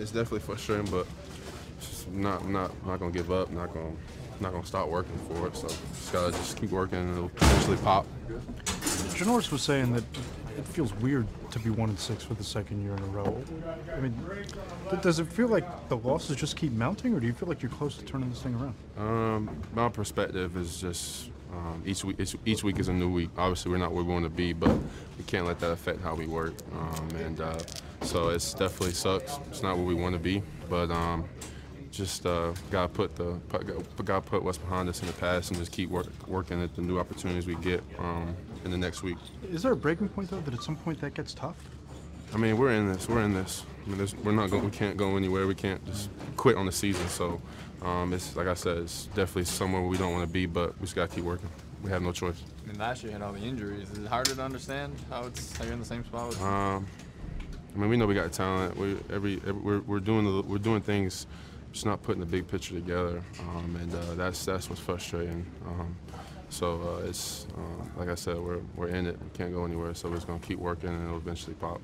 It's definitely frustrating, but just not not not gonna give up. Not gonna not gonna stop working for it. So just gotta just keep working, and it'll eventually pop. Janoris was saying that it feels weird to be one and six for the second year in a row. I mean, does it feel like the losses just keep mounting, or do you feel like you're close to turning this thing around? Um, my perspective is just um, each week. Each, each week is a new week. Obviously, we're not where we want to be, but we can't let that affect how we work. Um, and uh, so it's definitely sucks. It's not where we want to be, but um, just uh, gotta put the gotta put what's behind us in the past and just keep work, working at the new opportunities we get um, in the next week. Is there a breaking point though that at some point that gets tough? I mean, we're in this. We're in this. I mean, we're not going. We can't go anywhere. We can't just quit on the season. So, um, it's like I said, it's definitely somewhere we don't want to be, but we just gotta keep working. We have no choice. I mean, last year had all the injuries. Is it harder to understand how it's how you're in the same spot? With Um, I mean, we know we got talent. We every, every we're, we're doing the, we're doing things, just not putting the big picture together, um, and uh, that's that's what's frustrating. Um, so uh, it's uh, like I said, we're we're in it. We can't go anywhere. So we're just gonna keep working, and it'll eventually pop.